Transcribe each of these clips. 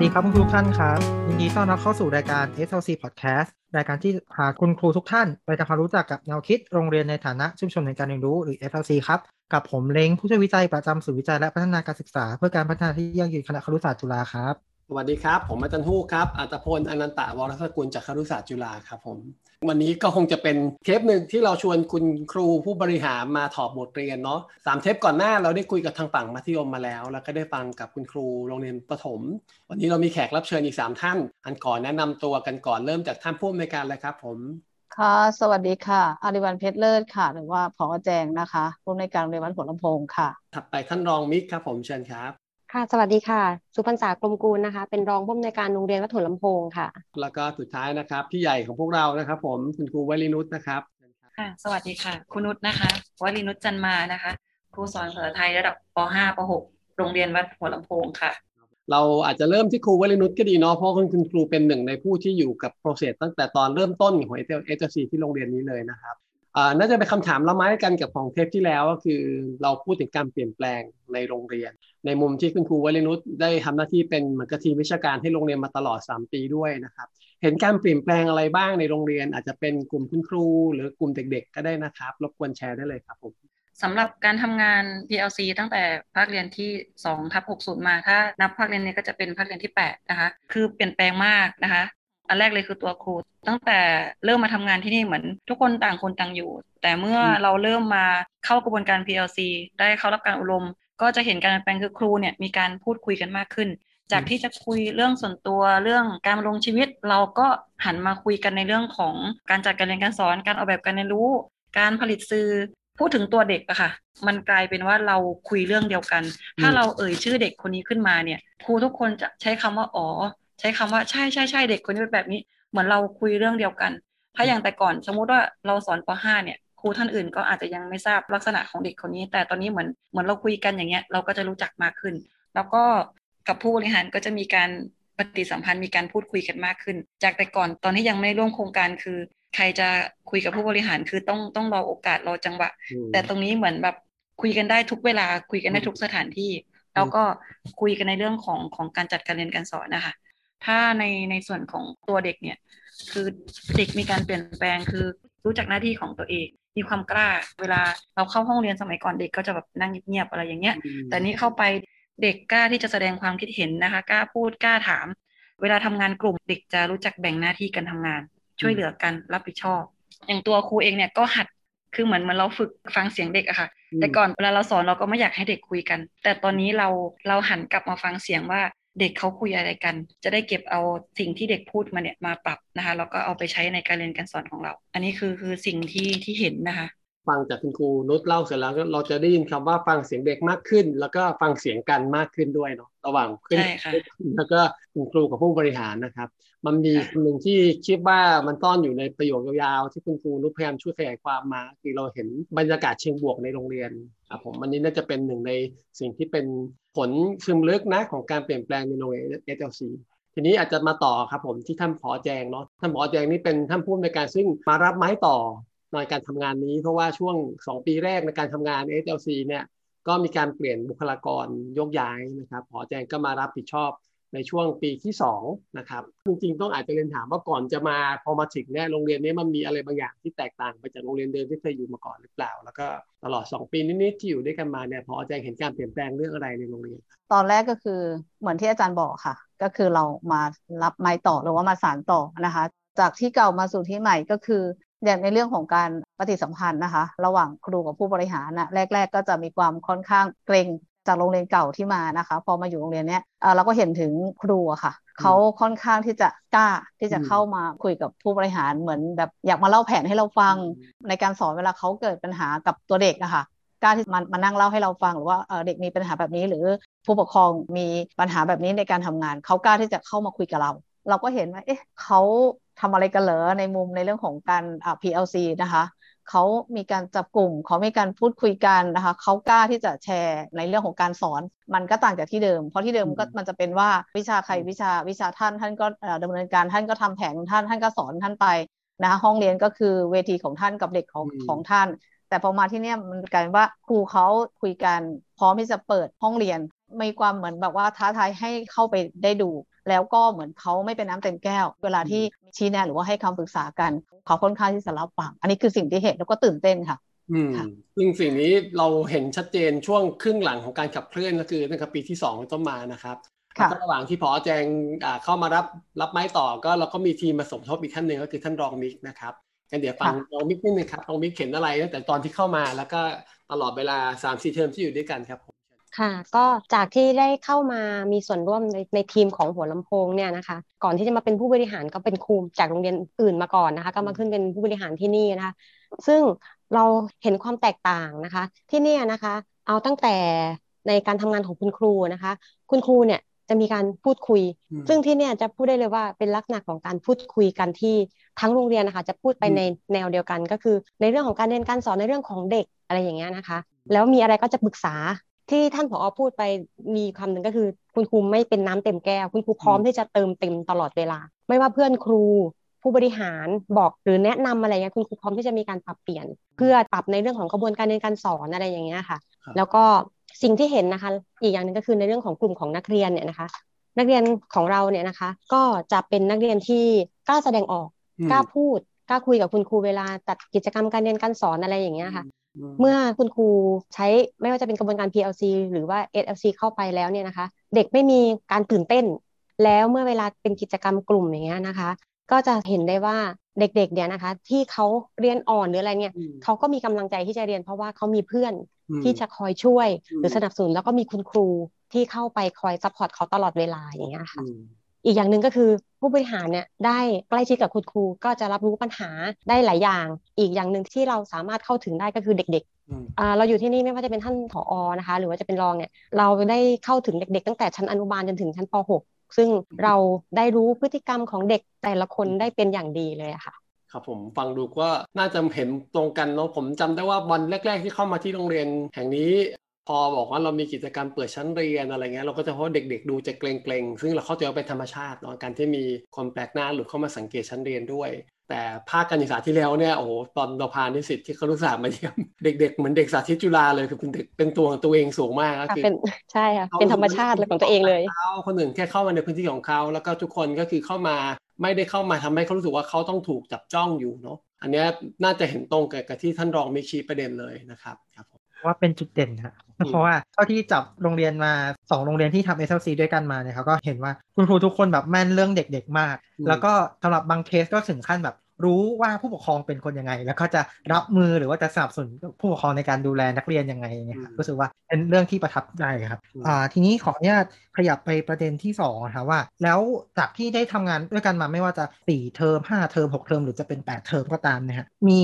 วัสดีครับคุณครูทุกท่านครับ ยินดีต้อนรับเข้าสู่รายการ SLC Podcast รายการที่พาคุณครูทุกท่าน ไปทำความรู้จักกับแนวคิดโรงเรียนในฐานะชุมชนในการเรียนรู้หรือ SLC ครับ กับผมเล้งผู้ช่วยวิจัยประจำศูนย์วิจัยและพัฒนาการศึกษา เพื่อการพัฒนาที่ยั่งยืนคณะครุศาสตร์จุฬาครับสวัสดีครับ ผมอาจารย์ฮู้ครับอัตพลอนันตะวรสกุลจากครุศาสตร์จุฬาครับผม วันนี้ก็คงจะเป็นเทปหนึ่งที่เราชวนคุณครูผู้บริหารมาถอดบทเรียนเนาะสามเทปก่อนหน้าเราได้คุยกับทางฝั่งมัธยมมาแล้ว แล้วก็ได้ฟังกับคุณครูโรงเรียนประถม วันนี้เรามีแขกรับเชิญอีก 3 ท่าน อันก่อนแนะนำตัวกันก่อนเริ่มจากท่านผู้อำนวยการเลยครับผมค่ะสวัสดีค่ะอาริวันเพชรเลิศค่ะ หรือว่าพอแจงนะคะผู้อำนวยการโรงเรียนวัดหัวลำโพงค่ะ ถัดไปท่านรองมิกครับผมเชิญครับ ค่ะ สวัสดีค่ะ สุพรรณษากลมกูลนะคะ เป็นรองผู้อำนวยการโรงเรียนวัดหัวลำโพงค่ะ แล้วก็สุดท้ายนะครับ พี่ใหญ่ของพวกเรานะครับ ผมคุณครูวลินุชนะครับค่ะ สวัสดีค่ะคุณนุชนะคะวลีนุชจันมานะคะ ครูสอนภาษาไทยระดับป .5 ป .6 โรงเรียนวัดหัวลำโพงค่ะ เราอาจจะเริ่มที่ครูวลินุชก็ดีเนาะเพราะคุณครูเป็นหนึ่งในผู้ที่อยู่กับโปรเซสตั้งแต่ตอนเริ่มต้นของเอเจซีที่โรงเรียนนี้เลยนะครับอ่า น่าจะเป็นคำถามละไม้กันกับของเทปที่แล้วก็คือเราพูดถึงการเปลี่ยนแปลงในโรงเรียน ในมุมที่คุณครูวลินุชได้ทำหน้าที่เป็นเหมือนกับทีมวิชาการให้โรงเรียนมาตลอด 3 ปีด้วยนะครับ เห็นการเปลี่ยนแปลงอะไรบ้างในโรงเรียน อาจจะเป็นกลุ่มคุณครู หรือกลุ่มเด็ก ๆ ก็ได้นะครับรบกวนแชร์ได้เลยครับผมสำหรับการทำงาน PLC ตั้งแต่ภาคเรียนที่2ทับ60 มา ถ้านับภาคเรียนนี้ก็จะเป็นภาคเรียนที่ 8 นะคะ คือเปลี่ยนแปลงมากนะคะ อันแรกเลยคือตัวครู ตั้งแต่เริ่มมาทำงานที่นี่เหมือน ทุกคนต่างคนต่างอยู่ แต่เมื่อเราเริ่มมาเข้ากระบวนการ PLC ได้เข้ารับการอบรม ก็จะเห็นการเปลี่ยนแปลงคือครูเนี่ยมีการพูดคุยกันมากขึ้น จากที่จะคุยเรื่องส่วนตัวเรื่องการลงชีวิต เราก็หันมาคุยกันในเรื่องของการจัดการเรียนการสอนการออกแบบการเรียนรู้ การผลิตสื่อพูดถึงตัวเด็กอะค่ะ มันกลายเป็นว่าเราคุยเรื่องเดียวกัน ถ้าเราเอ่ยชื่อเด็กคนนี้ขึ้นมาเนี่ย ครูทุกคนจะใช้คำว่าอ๋อ ใช้คำว่าใช่ใช่ใช่เด็กคนนี้เป็นแบบนี้ เหมือนเราคุยเรื่องเดียวกัน ถ้าอย่างแต่ก่อนสมมุติว่าเราสอนป .5 เนี่ยครูท่านอื่นก็อาจจะยังไม่ทราบลักษณะของเด็กคนนี้ แต่ตอนนี้เหมือนเหมือนเราคุยกันอย่างเงี้ยเราก็จะรู้จักมากขึ้น แล้วก็กับผู้บริหารก็จะมีการปฏิสัมพันธ์มีการพูดคุยกันมากขึ้น จากแต่ก่อนตอนที่ยังไม่ร่วมโครงการคือ ใครจะคุยกับผู้บริหารคือต้องต้องรอโอกาสรอจังหวะ แต่ตรงนี้เหมือนแบบคุยกันได้ทุกเวลาคุยกันได้ทุกสถานที่ แล้วก็คุยกันในเรื่องของของการจัดการเรียนการสอนนะคะ ถ้าในในส่วนของตัวเด็กเนี่ย คือเด็กมีการเปลี่ยนแปลงคือรู้จักหน้าที่ของตัวเอง มีความกล้า เวลาเราเข้าห้องเรียนสมัยก่อนเด็กก็จะแบบนั่งเงียบๆอะไรอย่างเงี้ย แต่นี้เข้าไปเด็กกล้าที่จะแสดงความคิดเห็นนะคะ กล้าพูดกล้าถาม เวลาทำงานกลุ่มเด็กจะรู้จักแบ่งหน้าที่กันทำงาน ช่วยเหลือกันรับผิดชอบ อย่างตัวครูเองเนี่ยก็หัดคือเหมือนเหมือนเราฝึกฟังเสียงเด็กอะค่ะ แต่ก่อนเวลาเราสอนเราก็ไม่อยากให้เด็กคุยกัน แต่ตอนนี้เราเราหันกลับมาฟังเสียงว่า เด็กเขาคุยอะไรกัน จะได้เก็บเอาสิ่งที่เด็กพูดมาเนี่ยมาปรับนะคะแล้วก็เอาไปใช้ในการเรียนการสอนของเรา อันนี้คือคือสิ่งที่ที่เห็นนะคะ ฟังจากคุณครูนุชเล่าเสร็จแล้วเราจะได้ยินคำว่าฟังเสียงเด็กมากขึ้น แล้วก็ฟังเสียงกันมากขึ้นด้วยเนาะระหว่างขึ้นใช่ค่ะแล้วก็คุณครูกับผู้บริหารนะครับ มันมีคนหนึ่งที่คิดว่ามันซ่อนอยู่ในประโยคยาวๆที่คุณครูนุชพยายามช่วยขยายความมา คือเราเห็นบรรยากาศเชิงบวกในโรงเรียนครับผมอันนี้น่าจะเป็นหนึ่งในสิ่งที่เป็นผลซึมลึกนะของการเปลี่ยนแปลงในโรงเรียน SLC ทีนี้อาจจะมาต่อครับผมที่ท่านผอแจงเนาะท่านผอแจงนี่เป็นท่านผู้อำนวยการซึ่งมารับไม้ต่อ ในการทำงานนี้ เพราะว่าช่วง 2 ปีแรกในการทำงาน SLC เนี่ยก็มีการเปลี่ยนบุคลากรยกย้ายนะครับผอแจงก็มารับผิดชอบในช่วงปีที่2นะครับจริงๆต้องอาจจะเรียนถามว่าก่อนจะมาพอมาถึงเนี่ยโรงเรียนนี้มันมีอะไรบางอย่างที่แตกต่างไปจากโรงเรียนเดิมที่เคยอยู่มาก่อนหรือเปล่า แล้วก็ตลอด 2 ปีนิดๆที่อยู่ด้วยกันมาเนี่ยพอแจงเห็นการเปลี่ยนแปลงเรื่องอะไรในโรงเรียน ตอนแรกก็คือเหมือนที่อาจารย์บอกค่ะ ก็คือเรามารับไม้ต่อหรือว่ามาสานต่อนะคะ จากที่เก่ามาสู่ที่ใหม่ก็คือ อย่างในเรื่องของการปฏิสัมพันธ์นะคะ ระหว่างครูกับผู้บริหารนะแรก ๆ ก็จะมีความค่อนข้างเกรงจากโรงเรียนเก่าที่มานะคะ พอมาอยู่โรงเรียนเนี้ยเราก็เห็นถึงครูอะค่ะเขาค่อนข้างที่จะกล้าที่จะเข้ามาคุยกับผู้บริหารเหมือนแบบอยากมาเล่าแผนให้เราฟัง ในการสอนเวลาเขาเกิดปัญหากับตัวเด็กอะค่ะกล้าที่มามานั่งเล่าให้เราฟังหรือว่าเด็กมีปัญหาแบบนี้ หรือผู้ปกครองมีปัญหาแบบนี้ในการทำงานเขากล้าที่จะเข้ามาคุยกับเรา เราก็เห็นว่าเอ๊ะเขา ทำอะไรกันเหรอในมุมในเรื่องของการ PLC นะคะเขามีการจับกลุ่มเขามีการพูดคุยกันนะคะเขากล้าที่จะแชร์ในเรื่องของการสอน มันก็ต่างจากที่เดิม เพราะที่เดิมก็มันจะเป็นว่าวิชาใครวิชาวิชาท่านท่านก็ดำเนินการท่านก็ทำแผนท่านท่านก็สอนท่านไปนะคะห้องเรียนก็คือเวทีของท่านกับเด็กของของท่าน แต่พอมาที่นี่มันกลายว่าครูเขาคุยกันพร้อมที่จะเปิดห้องเรียนมีความเหมือนแบบว่าท้าทายให้เข้าไปได้ดู แล้วก็เหมือนเขาไม่เป็นน้ำเต็มแก้ว เวลาที่ชี้แนะหรือว่าให้คำปรึกษากันเขาค่อนข้างที่จะรับฟังอันนี้คือสิ่งที่เห็นแล้วก็ตื่นเต้นค่ะอืมซึ่งสิ่งนี้เราเห็นชัดเจนช่วงครึ่งหลังของการขับเคลื่อนก็คือตั้งแต่ปีที่สองต้นมานะครับแล้วก็ระหว่างที่พอแจงเข้ามารับรับไม้ต่อก็เราก็มีทีมมาสมทบอีกท่านหนึ่งก็คือท่านรองมิกนะครับกันเดี๋ยวฟังรองมิกนิดนึงครับรองมิกเห็นอะไรตั้งแต่ตอนที่เข้ามาแล้วก็ตลอดเวลาสามสี่เทอมที่อยู่ด้วยกันครับผม ค่ะ ก็จากที่ได้เข้ามามีส่วนร่วมในในทีมของหัวลำโพงเนี่ยนะคะ ก่อนที่จะมาเป็นผู้บริหารก็เป็นครูจากโรงเรียนอื่นมาก่อนนะคะ ก็มาขึ้นเป็นผู้บริหารที่นี่นะคะ ซึ่งเราเห็นความแตกต่างนะคะ ที่นี่นะคะ เอาตั้งแต่ในการทำงานของคุณครูนะคะ คุณครูเนี่ยจะมีการพูดคุย ซึ่งที่เนี่ยจะพูดได้เลยว่าเป็นลักษณะของการพูดคุยกันที่ทั้งโรงเรียนนะคะ จะพูดไปในแนวเดียวกัน ก็คือ ในเรื่องของการเรียนการสอนในเรื่องของเด็กอะไรอย่างเงี้ยนะคะ แล้วมีอะไรก็จะปรึกษา ที่ท่านผอพูดไปมีคำหนึ่งก็คือ คุณครูไม่เป็นน้ำเต็มแก้ว คุณครูพร้อมที่จะเติมเต็มตลอดเวลา ไม่ว่าเพื่อนครูผู้บริหารบอกหรือแนะนำอะไรเงี้ยคุณครูพร้อมที่จะมีการปรับเปลี่ยน เพื่อปรับในเรื่องของกระบวนการเรียนการสอนอะไรอย่างเงี้ยค่ะ แล้วก็สิ่งที่เห็นนะคะ อีกอย่างหนึ่งก็คือในเรื่องของกลุ่มของนักเรียนเนี่ยนะคะ นักเรียนของเราเนี่ยนะคะ ก็จะเป็นนักเรียนที่กล้าแสดงออกกล้าพูดกล้าคุยกับคุณครูเวลาจัดกิจกรรมการเรียนการสอนอะไรอย่างเงี้ยค่ะ เมื่อคุณครูใช้ไม่ว่าจะเป็นกระบวนการ PLC หรือว่า SLC เข้าไปแล้วเนี่ยนะคะ เด็กไม่มีการตื่นเต้น แล้วเมื่อเวลาเป็นกิจกรรมกลุ่มอย่างเงี้ยนะคะ ก็จะเห็นได้ว่าเด็กๆเนี่ยนะคะ ที่เขาเรียนอ่อนหรืออะไรเนี่ยเขาก็มีกำลังใจที่จะเรียน เพราะว่าเขามีเพื่อนที่จะคอยช่วย หรือสนับสนุนแล้วก็มีคุณครูที่เข้าไปคอย support เขาตลอดเวลาอย่างเงี้ยค่ะ อีกอย่างหนึ่งก็คือผู้บริหารเนี่ยได้ใกล้ชิดกับคุณครูก็จะรับรู้ปัญหาได้หลายอย่าง อีกอย่างหนึ่งที่เราสามารถเข้าถึงได้ก็คือเด็กๆเราอยู่ที่นี่ไม่ว่าจะเป็นท่านผอ.นะคะ หรือว่าจะเป็นรองเนี่ยเราได้เข้าถึงเด็ก ๆ ตั้งแต่ชั้นอนุบาลจนถึงชั้นป .6 ซึ่งเราได้รู้พฤติกรรมของเด็กแต่ละคนได้เป็นอย่างดีเลยค่ะครับผมฟังดูก็น่าจะเห็นตรงกันเนาะผมจำได้ว่าวันแรก ๆ ที่เข้ามาที่โรงเรียนแห่งนี้ พอบอกว่าเรามีกิจกรรมเปิดชั้นเรียนอะไรเงี้ยเราก็จะเพราะเด็กๆ ดูจะเกรงๆ ซึ่งเราเข้าใจว่าเป็นธรรมชาติเนาะการที่มีคนแปลกหน้าหลุดเข้ามาสังเกตชั้นเรียนด้วย แต่ภาคการศึกษาที่แล้วเนี่ยโอ้โหตอนเราพานิสิตที่เขารู้สึกมาเยี่ยมเด็ก ๆ เหมือนเด็กสาธิตจุฬาเลยคือเป็นเด็กเป็นตัวของตัวเองสูงมากคือเป็นใช่ค่ะเป็นธรรมชาติเลยของตัวเองเลยเขาคนอื่นแค่เข้ามาในพื้นที่ของเขาแล้วก็ทุกคนก็คือเข้ามาไม่ได้เข้ามาทำให้เขารู้สึกว่าเขาต้องถูกจับจ้องอยู่เนาะอันนี้น่าจะเห็นตรงกับที่ท่านรองมิชี้ประเด็นเลยนะครับครับ ว่าเป็นจุดเด่นครับเพราะว่าเท่าที่จับโรงเรียนมาสองโรงเรียนที่ทำ SLC ด้วยกันมาเนี่ยเขาก็เห็นว่าคุณครูทุกคนแบบแม่นเรื่องเด็กๆมาก แล้วก็สำหรับบางเคสก็ถึงขั้นแบบ รู้ว่าผู้ปกครองเป็นคนยังไง แล้วก็จะรับมือหรือว่าจะสนับสนุนผู้ปกครองในการดูแลนักเรียนยังไงเงี้ยครับรู้สึกว่าเป็นเรื่องที่ประทับใจครับอ่าทีนี้ขออนุญาตขยับไปประเด็นที่2นะครับว่า แล้วจากที่ได้ทำงานด้วยกันมาไม่ว่าจะ4เทอม5เทอม6เทอมหรือจะเป็น 8 เทอมก็ตามนะฮะมี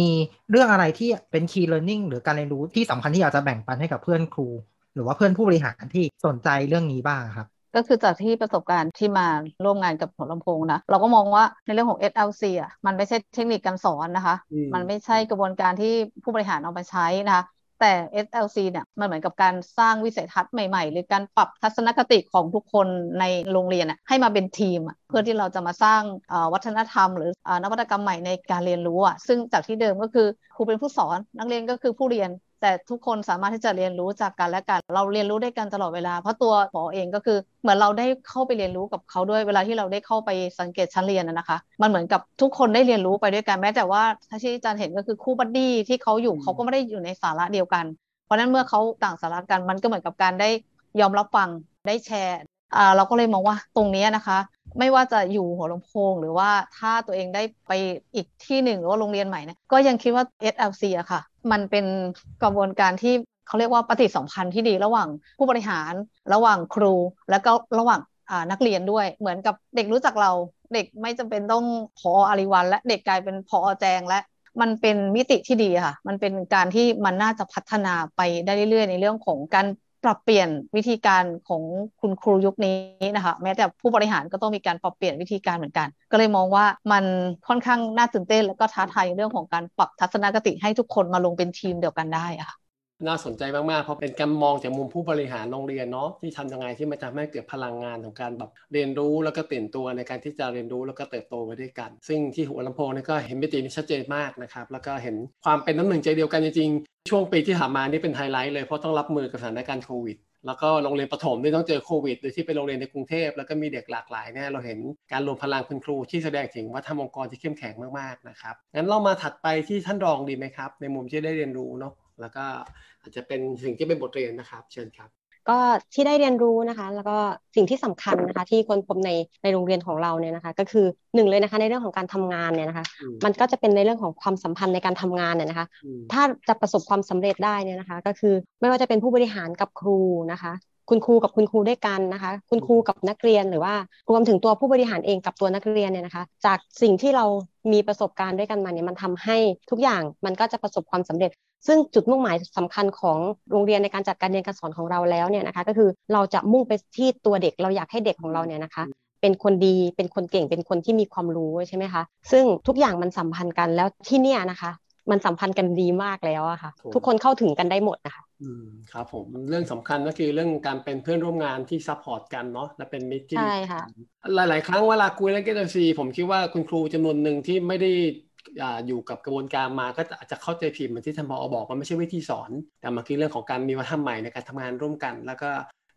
เรื่องอะไรที่เป็น key learning หรือการเรียนรู้ที่สำคัญที่อยากจะแบ่งปันให้กับเพื่อนครู หรือว่าเพื่อนผู้บริหารที่สนใจเรื่องนี้บ้างครับ ก็คือจากที่ประสบการณ์ที่มาร่วมงานกับหัวลำโพงนะเราก็มองว่าในเรื่องของ SLC อะมันไม่ใช่เทคนิคการสอนนะคะ มันไม่ใช่กระบวนการที่ผู้บริหารเอาไปใช้นะคะแต่ SLC เนี่ยมันเหมือนกับการสร้างวิสัยทัศน์ใหม่ๆ หรือการปรับทัศนคติของทุกคนในโรงเรียนให้มาเป็นทีม เพื่อที่เราจะมาสร้างวัฒนธรรม หรือนวัตกรรมใหม่ในการเรียนรู้อะซึ่งจากที่เดิมก็คือครูเป็นผู้สอนนักเรียนก็คือผู้เรียน แต่ทุกคนสามารถที่จะเรียนรู้จากกันและกัน เราเรียนรู้ได้กันตลอดเวลา เพราะตัวหมอเองก็คือเหมือนเราได้เข้าไปเรียนรู้กับเขาด้วยเวลาที่เราได้เข้าไปสังเกตชั้นเรียนนะคะ มันเหมือนกับทุกคนได้เรียนรู้ไปด้วยกันแม้แต่ว่าถ้าที่อาจารย์เห็นก็คือคู่ buddy ที่เขาอยู่เขาก็ไม่ได้อยู่ในสาระเดียวกัน เพราะนั้นเมื่อเขาต่างสาระกันมันก็เหมือนกับการได้ยอมรับฟังได้แชร์อ่าเราก็เลยมองว่าตรงนี้นะคะ ไม่ว่าจะอยู่หัวลำโพง หรือว่าถ้าตัวเองได้ไปอีกที่หนึ่งหรือว่าโรงเรียนใหม่เนี่ยก็ยังคิดว่า SLC อะค่ะ มันเป็นกระบวนการที่เขาเรียกว่าปฏิสัมพันธ์ที่ดีระหว่างผู้บริหาร ระหว่างครู แล้วก็ระหว่างนักเรียนด้วย เหมือนกับเด็กรู้จักเรา เด็กไม่จำเป็นต้องพออาริวัน และเด็กกลายเป็นพอแจงและมันเป็นมิติที่ดีค่ะ มันเป็นการที่มันน่าจะพัฒนาไปได้เรื่อยๆ ในเรื่องของการ ปรับเปลี่ยนวิธีการของคุณครูยุคนี้นะคะ แม้แต่ผู้บริหารก็ต้องมีการปรับเปลี่ยนวิธีการเหมือนกัน ก็เลยมองว่ามันค่อนข้างน่าตื่นเต้น แล้วก็ท้าทายเรื่องของการปรับทัศนคติให้ทุกคนมาลงเป็นทีมเดียวกันได้อะค่ะ น่าสนใจมากๆ เพราะเป็นการมองจากมุมผู้บริหารโรงเรียนเนาะที่ทำยังไงที่มันจะให้เกิดพลังงานของการแบบเรียนรู้แล้วก็ตื่ยนตัวในการที่จะเรียนรู้แล้วก็เติบโตไปด้วยกัน ซึ่งที่หัวลำโพงนี่ก็เห็นมิตินี้ชัดเจนมากนะครับแล้วก็เห็นความเป็นน้ำหนึ่งใจเดียวกันจริงๆช่วงปีที่ผ่านมานี่เป็นไฮไลท์เลยเพราะต้องรับมือกับสถานการณ์โควิดแล้วก็โรงเรียนประถมที่ต้องเจอโควิด โดยที่เป็นโรงเรียนในกรุงเทพแล้วก็มีเด็กหลากหลายเนี่ยเราเห็นการรวมพลังคุณครูที่แสดงถึงวัฒนธรรมองค์กรที่เข้มแข็งมากๆนะครับงั้นเรามาถัดไปที่ท่านรองดีไหมครับ ในมุมที่ได้เรียนรู้เนาะ แล้วก็อาจจะเป็นสิ่งที่เป็นบทเรียนนะครับ เชิญครับ ก็ที่ได้เรียนรู้นะคะ แล้วก็สิ่งที่สำคัญนะคะ ที่คนพบในในโรงเรียนของเราเนี่ยนะคะ ก็คือหนึ่งเลยนะคะในเรื่องของการทำงานเนี่ยนะคะ มันก็จะเป็นในเรื่องของความสัมพันธ์ในการทำงานเนี่ยนะคะ ถ้าจะประสบความสำเร็จได้เนี่ยนะคะ ก็คือไม่ว่าจะเป็นผู้บริหารกับครูนะคะ คุณครูกับคุณครูด้วยกันนะคะ คุณครูกับนักเรียนหรือว่ารวมถึงตัวผู้บริหารเองกับตัวนักเรียนเนี่ยนะคะ จากสิ่งที่เรามีประสบการณ์ด้วยกันมาเนี่ยมันทำให้ทุกอย่างมันก็จะประสบความสำเร็จ ซึ่งจุดมุ่งหมายสำคัญของโรงเรียนในการจัดการเรียนการสอนของเราแล้วเนี่ยนะคะ ก็คือเราจะมุ่งไปที่ตัวเด็กเราอยากให้เด็กของเราเนี่ยนะคะเป็นคนดีเป็นคนเก่งเป็นคนที่มีความรู้ใช่ไหมคะ ซึ่งทุกอย่างมันสัมพันธ์กันแล้วที่เนี่ยนะคะ มันสัมพันธ์กันดีมากแล้วอะค่ะ ทุกคนเข้าถึงกันได้หมดนะคะอืมครับผมเรื่องสำคัญก็คือเรื่องการเป็นเพื่อนร่วมงานที่ support กันเนาะและเป็นมิตรที่ใช่ค่ะ หลาย ๆ ครั้งเวลาคุยเรื่อง SLC ผมคิดว่าคุณครูจำนวนหนึ่งที่ไม่ได้อยู่กับกระบวนการมาก็อาจจะเข้าใจผิดเหมือนที่ท่านผอ.บอกว่าไม่ใช่วิธีสอน แต่มันคือเรื่องของการมีวัฒนธรรมใหม่ในการทำงานร่วมกัน แล้วก็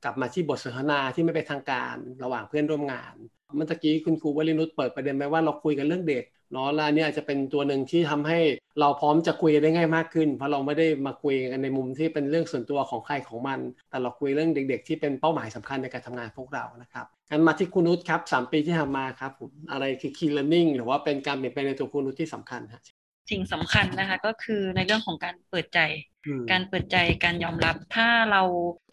กลับมาที่บทสนทนาที่ไม่เป็นทางการระหว่างเพื่อนร่วมงาน เมื่อกี้คุณครูวลินุชเปิดประเด็นไปว่าเราคุยกันเรื่องเด็กเนาะแล้วนี่อาจจะเป็นตัวหนึ่งที่ทำให้เราพร้อมจะคุยได้ง่ายมากขึ้น เพราะเราไม่ได้มาคุยกันในมุมที่เป็นเรื่องส่วนตัวของใครของมัน แต่เราคุยเรื่องเด็ก ๆ ที่เป็นเป้าหมายสำคัญในการทำงานพวกเรานะครับงั้นมาที่คุณนุชครับสามปีที่ทำมาครับผมอะไรคือ key learning หรือว่าเป็นการเปลี่ยนแปลงในตัวคุณนุชที่สำคัญครับ สิ่งสำคัญนะคะ ก็คือในเรื่องของการเปิดใจ การเปิดใจการยอมรับ ถ้าเรา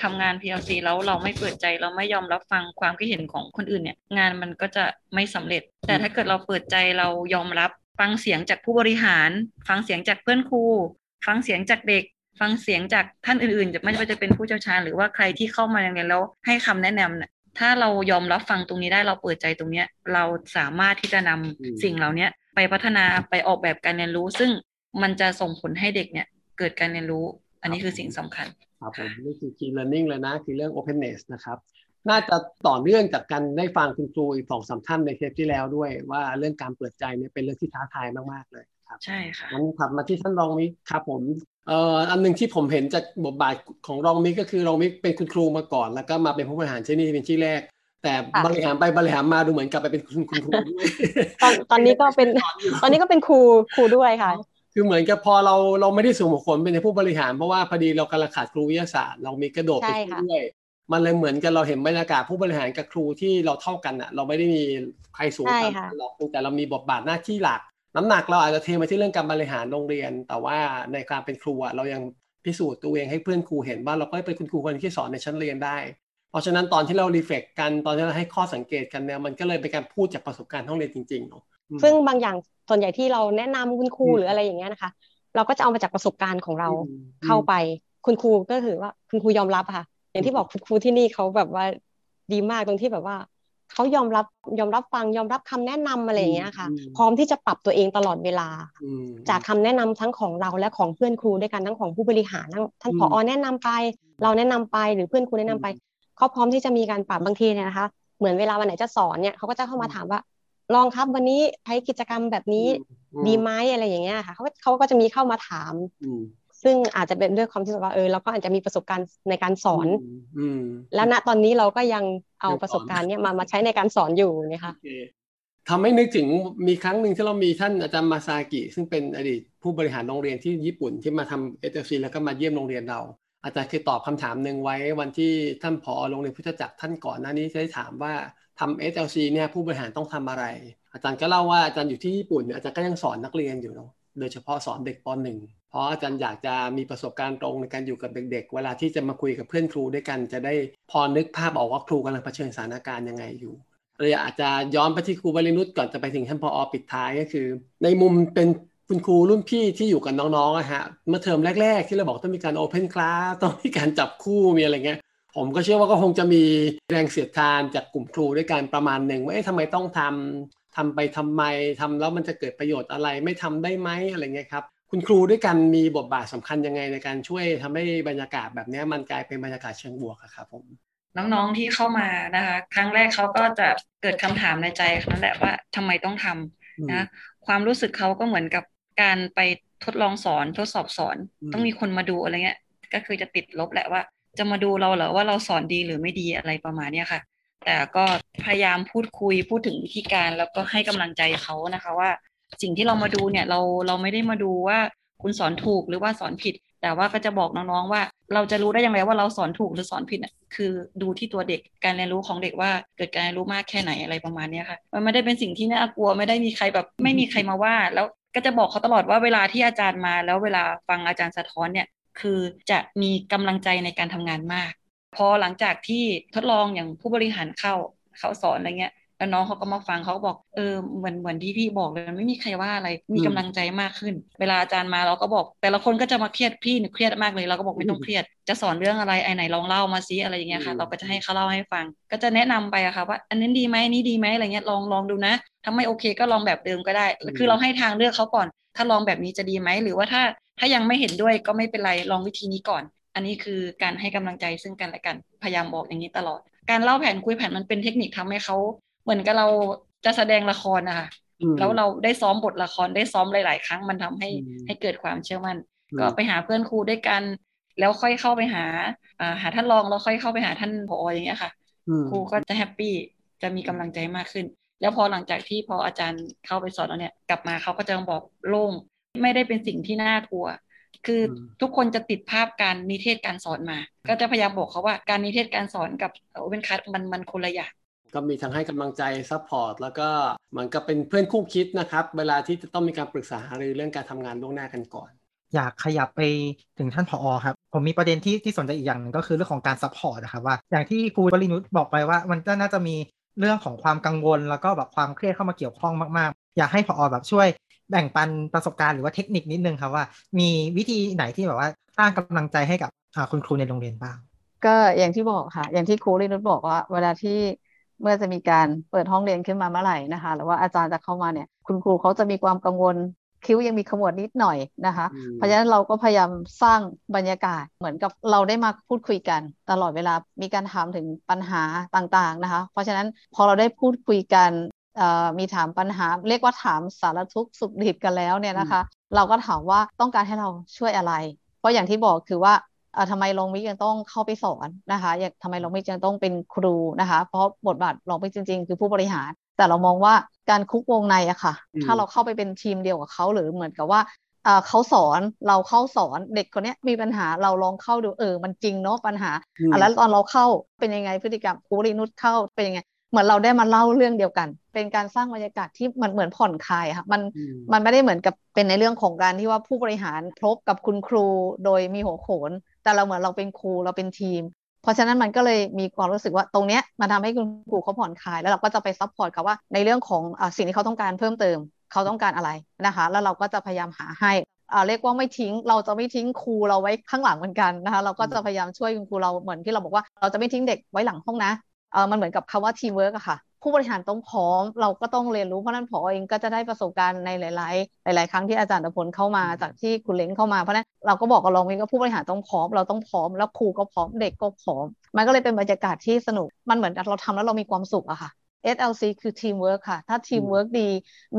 ทำงาน PLC แล้วเราไม่เปิดใจเราไม่ยอมรับฟังความคิดเห็นของคนอื่นเนี่ยงานมันก็จะไม่สำเร็จ แต่ถ้าเกิดเราเปิดใจเรายอมรับฟังเสียงจากผู้บริหาร ฟังเสียงจากเพื่อนครู ฟังเสียงจากเด็ก ฟังเสียงจากท่านอื่นๆ จะไม่ว่าจะเป็นผู้เชี่ยวชาญหรือว่าใครที่เข้ามาเรียนแล้วให้คำแนะนำเนี่ย ถ้าเรายอมรับฟังตรงนี้ได้เราเปิดใจตรงเนี้ย เราสามารถที่จะนำสิ่งเหล่านี้ไปพัฒนาไปออกแบบการเรียนรู้ ซึ่งมันจะส่งผลให้เด็กเนี่ยเกิดการเรียนรู้ อันนี้คือสิ่งสำคัญครับผมนี่คือ key learning เลยนะคือเรื่อง openness นะครับน่าจะต่อเนื่องจากการได้ฟังคุณครูอีกสองสามท่านในเทปที่แล้วด้วยว่าเรื่องการเปิดใจเนี่ยเป็นเรื่องที่ท้าทายมากๆเลยครับ ใช่ค่ะงั้นถัดมาที่ท่านรองมิกครับผมเอ่ออันหนึ่งที่ผมเห็นจากบทบาทของรองมิกก็คือรองมิกเป็นคุณครูมาก่อน แล้วก็มาเป็นผู้บริหารที่นี่เป็นที่แรก แต่บริหารไปบริหารมาดูเหมือนกลับไปเป็นคุณคุณครูด้วยตอนตอนนี้ก็เป็นตอนนี้ก็เป็นครูครูด้วยค่ะคือเหมือนกับพอเราเราไม่ได้สูงบุคคลเป็นในผู้บริหารเพราะว่าพอดีเรากำลังขาดครูวิทยาศาสตร์เรามีกระโดดไปใช่ค่ะด้วยมันเลยเหมือนกันเราเห็นบรรยากาศผู้บริหารกับครูที่เราเท่ากันอะเราไม่ได้มีใครสูงใช่กันค่ะหรอกแต่เรามีบทบาทหน้าที่หลัก น้ำหนักเราอาจจะเทมาที่เรื่องการบริหารโรงเรียน แต่ว่าในการเป็นครูอะเรายังพิสูจน์ตัวเองให้เพื่อนครูเห็นว่าเราก็เป็นคุณครูคนที่สอนในชั้นเรียนได้ เพราะฉะนั้นตอนที่เรารีเฟกกันตอนที่เราให้ข้อสังเกตกันเนี่ยมันก็เลยเป็นการพูดจากประสบการณ์ห้องเรียนจริงๆเนาะอืมซึ่งบางอย่างส่วนใหญ่ที่เราแนะนำคุณครูอืมหรืออะไรอย่างเงี้ยนะคะ เราก็จะเอามาจากประสบการณ์ของเราอืมเข้าไปคุณครูก็คือว่าคุณครูยอมรับอะค่ะ อย่างที่บอกคุณครูที่นี่เขาแบบว่าดีมากตรงที่แบบว่า เขายอมรับยอมรับฟังยอมรับคำแนะนำอะไรอย่างเงี้ยค่ะอืมพร้อมที่จะปรับตัวเองตลอดเวลาอืมจากคำแนะนำทั้งของเราและของเพื่อนครูด้วยกันทั้งของผู้บริหารทั้งท่านอืมผอแนะนำไป เราแนะนำไปหรือเพื่อนครูแนะนำไปอืมเขาพร้อมที่จะมีการปรับบางทีเนี่ยนะคะ เหมือนเวลาวันไหนจะสอนเนี่ยเขาก็จะเข้ามาถามว่าลองครับวันนี้ใช้กิจกรรมแบบนี้อืมดีไหมอะไรอย่างเงี้ยค่ะเขาก็เขาก็จะมีเข้ามาถามอืม ซึ่งอาจจะเป็นด้วยความที่แบบว่าเออเราก็อาจจะมีประสบการณ์ในการสอนอืมแล้วณตอนนี้เราก็ยังเอายังสอนประสบการณ์เนี้ยมามาใช้ในการสอนอยู่นะคะโอเคทำให้นึกถึงมีครั้งหนึ่งที่เรามีท่านอาจารย์มาซากิ ซึ่งเป็นอดีตผู้บริหารโรงเรียนที่ญี่ปุ่นที่มาทำเอ f c แล้วก็มาเยี่ยมโรงเรียนเรา อาจารย์เคยตอบคำถามหนึ่งไว้วันที่ท่านผอโรงเรียนพุทธจักรท่านก่อนหน้านี้ได้ถามว่าทำ SLC เนี่ยผู้บริหารต้องทำอะไร อาจารย์ก็เล่าว่าอาจารย์อยู่ที่ญี่ปุ่นเนี่ยอาจารย์ก็ยังสอนนักเรียนอยู่เนาะโดยเฉพาะสอนเด็กป .1 เพราะอาจารย์อยากจะมีประสบการณ์ตรงในการอยู่กับเด็ก ๆ เวลาที่จะมาคุยกับเพื่อนครูด้วยกัน จะได้พอนึกภาพออกว่าครูกำลังเผชิญสถานการณ์ยังไงอยู่เลยอาจจะย้อนไปที่ครูวรินุชก่อนจะไปถึงท่านพอปิดท้ายก็คือ ในมุมเป็นคุณครูรุ่นพี่ที่อยู่กับน้องๆอะฮะเมื่อเทอมแรก ๆ ที่เราบอกต้องมีการโอเพนคลาสต้องมีการจับคู่มีอะไรเงี้ยผมก็เชื่อว่าก็คงจะมีแรงเสียดทานจากกลุ่มครูด้วยกันประมาณหนึ่งว่าเอ๊ะทำไมต้องทำทำไปทำไมทำแล้วมันจะเกิดประโยชน์อะไรไม่ทำได้ไหมอะไรเงี้ยครับ คุณครูด้วยกันมีบทบาทสำคัญยังไงในการช่วยทำให้บรรยากาศแบบเนี้ยมันกลายเป็นบรรยากาศเชิงบวกอะครับผมน้องๆที่เข้ามานะคะ ครั้งแรกเขาก็จะเกิดคำถามในใจนั่นแหละว่าทำไมต้องทำนะความรู้สึกเขาก็เหมือนกับการไปทดลองสอนทดสอบสอนอืมต้องมีคนมาดูอะไรเงี้ย ก็คือจะติดลบแหละว่า จะมาดูเราเหรอว่าเราสอนดีหรือไม่ดีอะไรประมาณเนี้ยค่ะ แต่ก็พยายามพูดคุยพูดถึงวิธีการแล้วก็ให้กำลังใจเขานะคะว่า สิ่งที่เรามาดูเนี่ยเราเราไม่ได้มาดูว่าคุณสอนถูกหรือว่าสอนผิด แต่ว่าก็จะบอกน้องๆว่า เราจะรู้ได้ยังไงว่าเราสอนถูกหรือสอนผิดน่ะคือดูที่ตัวเด็กการเรียนรู้ของเด็กว่าเกิดการเรียนรู้มากแค่ไหนอะไรประมาณนี้ค่ะมันไม่ได้เป็นสิ่งที่น่ากลัวไม่ได้มีใครแบบไม่มีใครมาว่า แล้วก็จะบอกเขาตลอดว่าเวลาที่อาจารย์มา แล้วเวลาฟังอาจารย์สะท้อนเนี่ยคือจะมีกำลังใจในการทำงานมาก พอหลังจากที่ทดลองอย่างผู้บริหารเข้าเขาสอนอะไรเงี้ย แล้วน้องเขาก็มาฟังเขาก็บอกเออเหมือนเหมือนที่พี่บอกเลยมันไม่มีใครว่าอะไรมีกำลังใจมากขึ้น เวลาอาจารย์มาเราก็บอก แต่ละคนก็จะมาเครียดพี่หนูเครียดมากเลยเราก็บอกไม่ต้องเครียด จะสอนเรื่องอะไรไอ้ไหนลองเล่ามาซิอะไรอย่างเงี้ยค่ะ เราก็จะให้เขาเล่าให้ฟัง ก็จะแนะนำไปอะค่ะว่า อันนี้ดีไหมอันนี้ดีไหมอะไรเงี้ยลองลองดูนะถ้าไม่โอเคก็ลองแบบเดิมก็ได้ คือเราให้ทางเลือกเขาก่อน ถ้าลองแบบนี้จะดีไหมหรือว่าถ้าถ้ายังไม่เห็นด้วยก็ไม่เป็นไรลองวิธีนี้ก่อน อันนี้คือการให้กำลังใจซึ่งกันและกันพยายามบอกอย่างนี้ตลอดการเล่าแผนคุยแผนมันเป็นเทคนิคทำให้เขา เหมือนกับเราจะแสดงละครนะคะอืมแล้วเราได้ซ้อมบทละครได้ซ้อมหลาย ๆ ครั้งมันทำให้อืมให้เกิดความเชื่อมั่นอืมก็ไปหาเพื่อนครูด้วยกัน แล้วค่อยเข้าไปหาอ่าหาท่านรองแล้วค่อยเข้าไปหาท่านผออย่างเงี้ยค่ะอืมครูก็จะ happy จะมีกำลังใจมากขึ้น แล้วพอหลังจากที่พออาจารย์เข้าไปสอนแล้วเนี่ยกลับมาเขาก็จะบอกโล่งไม่ได้เป็นสิ่งที่น่ากลัว คืออมทุกคนจะติดภาพการนิเทศการสอนมา ก็จะพยายามบอกเขาว่าการนิเทศการสอนกับโอเ n นคัมันมันคนละอย่าง ก็มีทั้งให้กำลังใจ support แล้วก็เหมือนกับเป็นเพื่อนคู่คิดนะครับ เวลาที่จะต้องมีการปรึกษาหารือเรื่องการทำงานล่วงหน้ากันก่อน อยากขยับไปถึงท่านผอครับ ผมมีประเด็นที่ที่สนใจอีกอย่างหนึ่งก็คือเรื่องของการ support นะครับว่า อย่างที่ครูวรินุชบอกไปว่า มันก็น่าจะมีเรื่องของความกังวล แล้วก็แบบความเครียดเข้ามาเกี่ยวข้องมากๆ อยากให้ผอแบบช่วยแบ่งปันประสบการณ์หรือว่าเทคนิคนิดนึงครับว่า มีวิธีไหนที่แบบว่าสร้างกำลังใจให้กับอ่าคุณครูในโรงเรียนบ้าง ก็อย่างที่บอกค่ะ อย่างที่ครูวรินุชบอกว่า เวลาที่ เมื่อจะมีการเปิดห้องเรียนขึ้นมาเมื่อไหร่นะคะหรือว่าอาจารย์จะเข้ามาเนี่ย คุณครูเขาจะมีความกังวลคิ้วยังมีขมวดนิดหน่อยนะคะอืมเพราะฉะนั้นเราก็พยายามสร้างบรรยากาศเหมือนกับเราได้มาพูดคุยกัน ตลอดเวลามีการถามถึงปัญหาต่างๆนะคะ เพราะฉะนั้นพอเราได้พูดคุยกันเอ่อมีถามปัญหา เรียกว่าถามสารทุกข์สุขดิบกันแล้วเนี่ยนะคะ เราก็ถามว่าต้องการให้เราช่วยอะไร เพราะอย่างที่บอกคือว่าเอ่อ ทำไมลงมิกยังต้องเข้าไปสอนนะคะอย่างทำไมลงมิกยังต้องเป็นครูนะคะ เพราะบทบาทลงมิกจริง ๆ คือผู้บริหาร แต่เรามองว่าการคุกวงในอะค่ะอืมถ้าเราเข้าไปเป็นทีมเดียวกับเขาหรือเหมือนกับว่าเอ่อเขาสอนเราเข้าสอนเด็กคนเนี้ยมีปัญหาเราลองเข้าดูเออมันจริงเนาะปัญหาอืมอะแล้วตอนเราเข้าเป็นยังไงพฤติกรรมครูรินุชเข้าเป็นยังไงเหมือนเราได้มาเล่าเรื่องเดียวกัน เป็นการสร้างบรรยากาศที่มันเหมือนผ่อนคลายอะค่ะมันอืมมันไม่ได้เหมือนกับเป็นในเรื่องของการที่ว่าผู้บริหารพบกับคุณครูโดยมีหัวโขน แต่เราเหมือนเราเป็นครูเราเป็นทีม เพราะฉะนั้นมันก็เลยมีความรู้สึกว่าตรงเนี้ยมันทำให้คุณครูเขาผ่อนคลายแล้วเราก็จะไป support เขาว่าในเรื่องของอสิ่งที่เขาต้องการเพิ่มเติมเขาต้องการอะไรนะคะ แล้วเราก็จะพยายามหาให้อ่าเรียกว่าไม่ทิ้งเราจะไม่ทิ้งครูเราไว้ข้างหลังเหมือนกันนะคะเราก็จะพยายามช่วยคุณครูเราเหมือนที่เราบอกว่าเราจะไม่ทิ้งเด็กไว้หลังห้องนะเออมันเหมือนกับคำว่าทีมเวิร์กอะค่ะ ผู้บริหารต้องพร้อม เราก็ต้องเรียนรู้เพราะฉะนั้นผอเองก็จะได้ประสบการณ์ในหลาย ๆ หลาย ๆ ครั้งที่อาจารย์ตะพลเข้ามาจากที่คุณเล้งเข้ามาเพราะฉะนั้นเราก็บอกกับรองวินว่าผู้บริหารต้องพร้อม เราต้องพร้อม แล้วครูก็พร้อมเด็กก็พร้อม มันก็เลยเป็นบรรยากาศที่สนุกมันเหมือนกับเราทำแล้วเรามีความสุขอะค่ะ SLC คือทีมเวิร์คค่ะ ถ้าทีมเวิร์คดี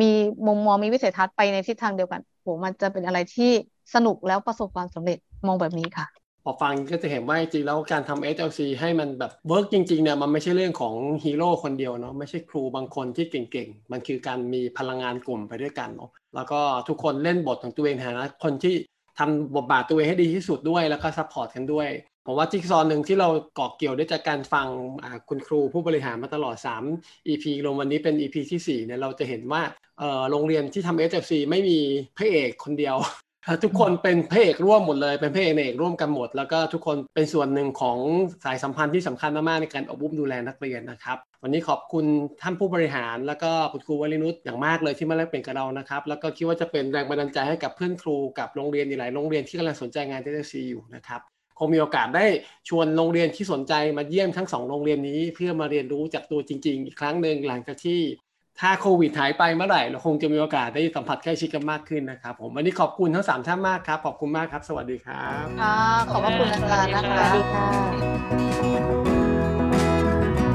มีมุมมองมีวิสัยทัศน์ไปในทิศทางเดียวกันโหมันจะเป็นอะไรที่สนุกแล้วประสบความสำเร็จมองแบบนี้ค่ะพ อฟังก็จะเห็นว่าจริงแล้วการทำ SLC ให้มันแบบ work จริงๆเนี่ยมันไม่ใช่เรื่องของฮีโร่คนเดียวเนาะไม่ใช่ครูบางคนที่เก่งๆ มันคือการมีพลังงานกลุ่มไปด้วยกันเนาะแล้วก็ทุกคนเล่นบทของตัวเองในฐานะคนที่ทำบทบาทตัวเองให้ดีที่สุดด้วยแล้วก็ support กันด้วยผมว่าจิ๊กซอว์หนึ่งที่เราเกาะเกี่ยวได้จากการฟังคุณครูผู้บริหารมาตลอด 3 EP รวมวันนี้เป็น EP ที่4เนี่ยเราจะเห็นว่าโรงเรียนที่ทำ SLC ไม่มีพระเอกคนเดียว ทุกคนเป็นพระเอกร่วมหมดเลย เป็นพระเอกเอกร่วมกันหมด แล้วก็ทุกคนเป็นส่วนหนึ่งของสายสัมพันธ์ที่สำคัญมากๆในการโอบอุ้มดูแลนักเรียนนะครับ วันนี้ขอบคุณท่านผู้บริหาร แล้วก็คุณครูวรินุชอย่างมากเลยที่มาแลกเปลี่ยนกับเรานะครับ แล้วก็คิดว่าจะเป็นแรงบันดาลใจให้กับเพื่อนครูกับโรงเรียนอีกหลายโรงเรียนที่กำลังสนใจงาน SLC อยู่นะครับคงมีโอกาสได้ชวนโรงเรียนที่สนใจมาเยี่ยมทั้งสองโรงเรียนนี้ เพื่อมาเรียนรู้จากตัวจริง ๆ อีกครั้งหนึ่งหลังจากที่ ถ้าโควิดหายไปเมื่อไหร่ เราคงจะมีโอกาสได้สัมผัสใกล้ชิดกันมากขึ้นนะครับ ผมวันนี้ขอบคุณทั้งสามท่านมากครับ ขอบคุณมากครับ สวัสดีครับค่ะขอบพระคุณอาจารย์นะสคะวัสดีค่ะ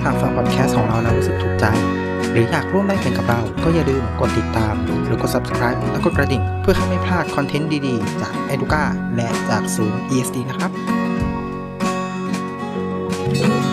หากฟังพอดแคสต์ของเราแล้วรู้สึกถูกใจ หรืออยากร่วมได้เป็นกับเรา ก็อย่าลืมกดติดตาม หรือกด subscribe และกดกระดิ่ง เพื่อให้ไม่พลาดคอนเทนต์ดีๆ จาก Educa และจากศูนย์ ESD นะครับครับ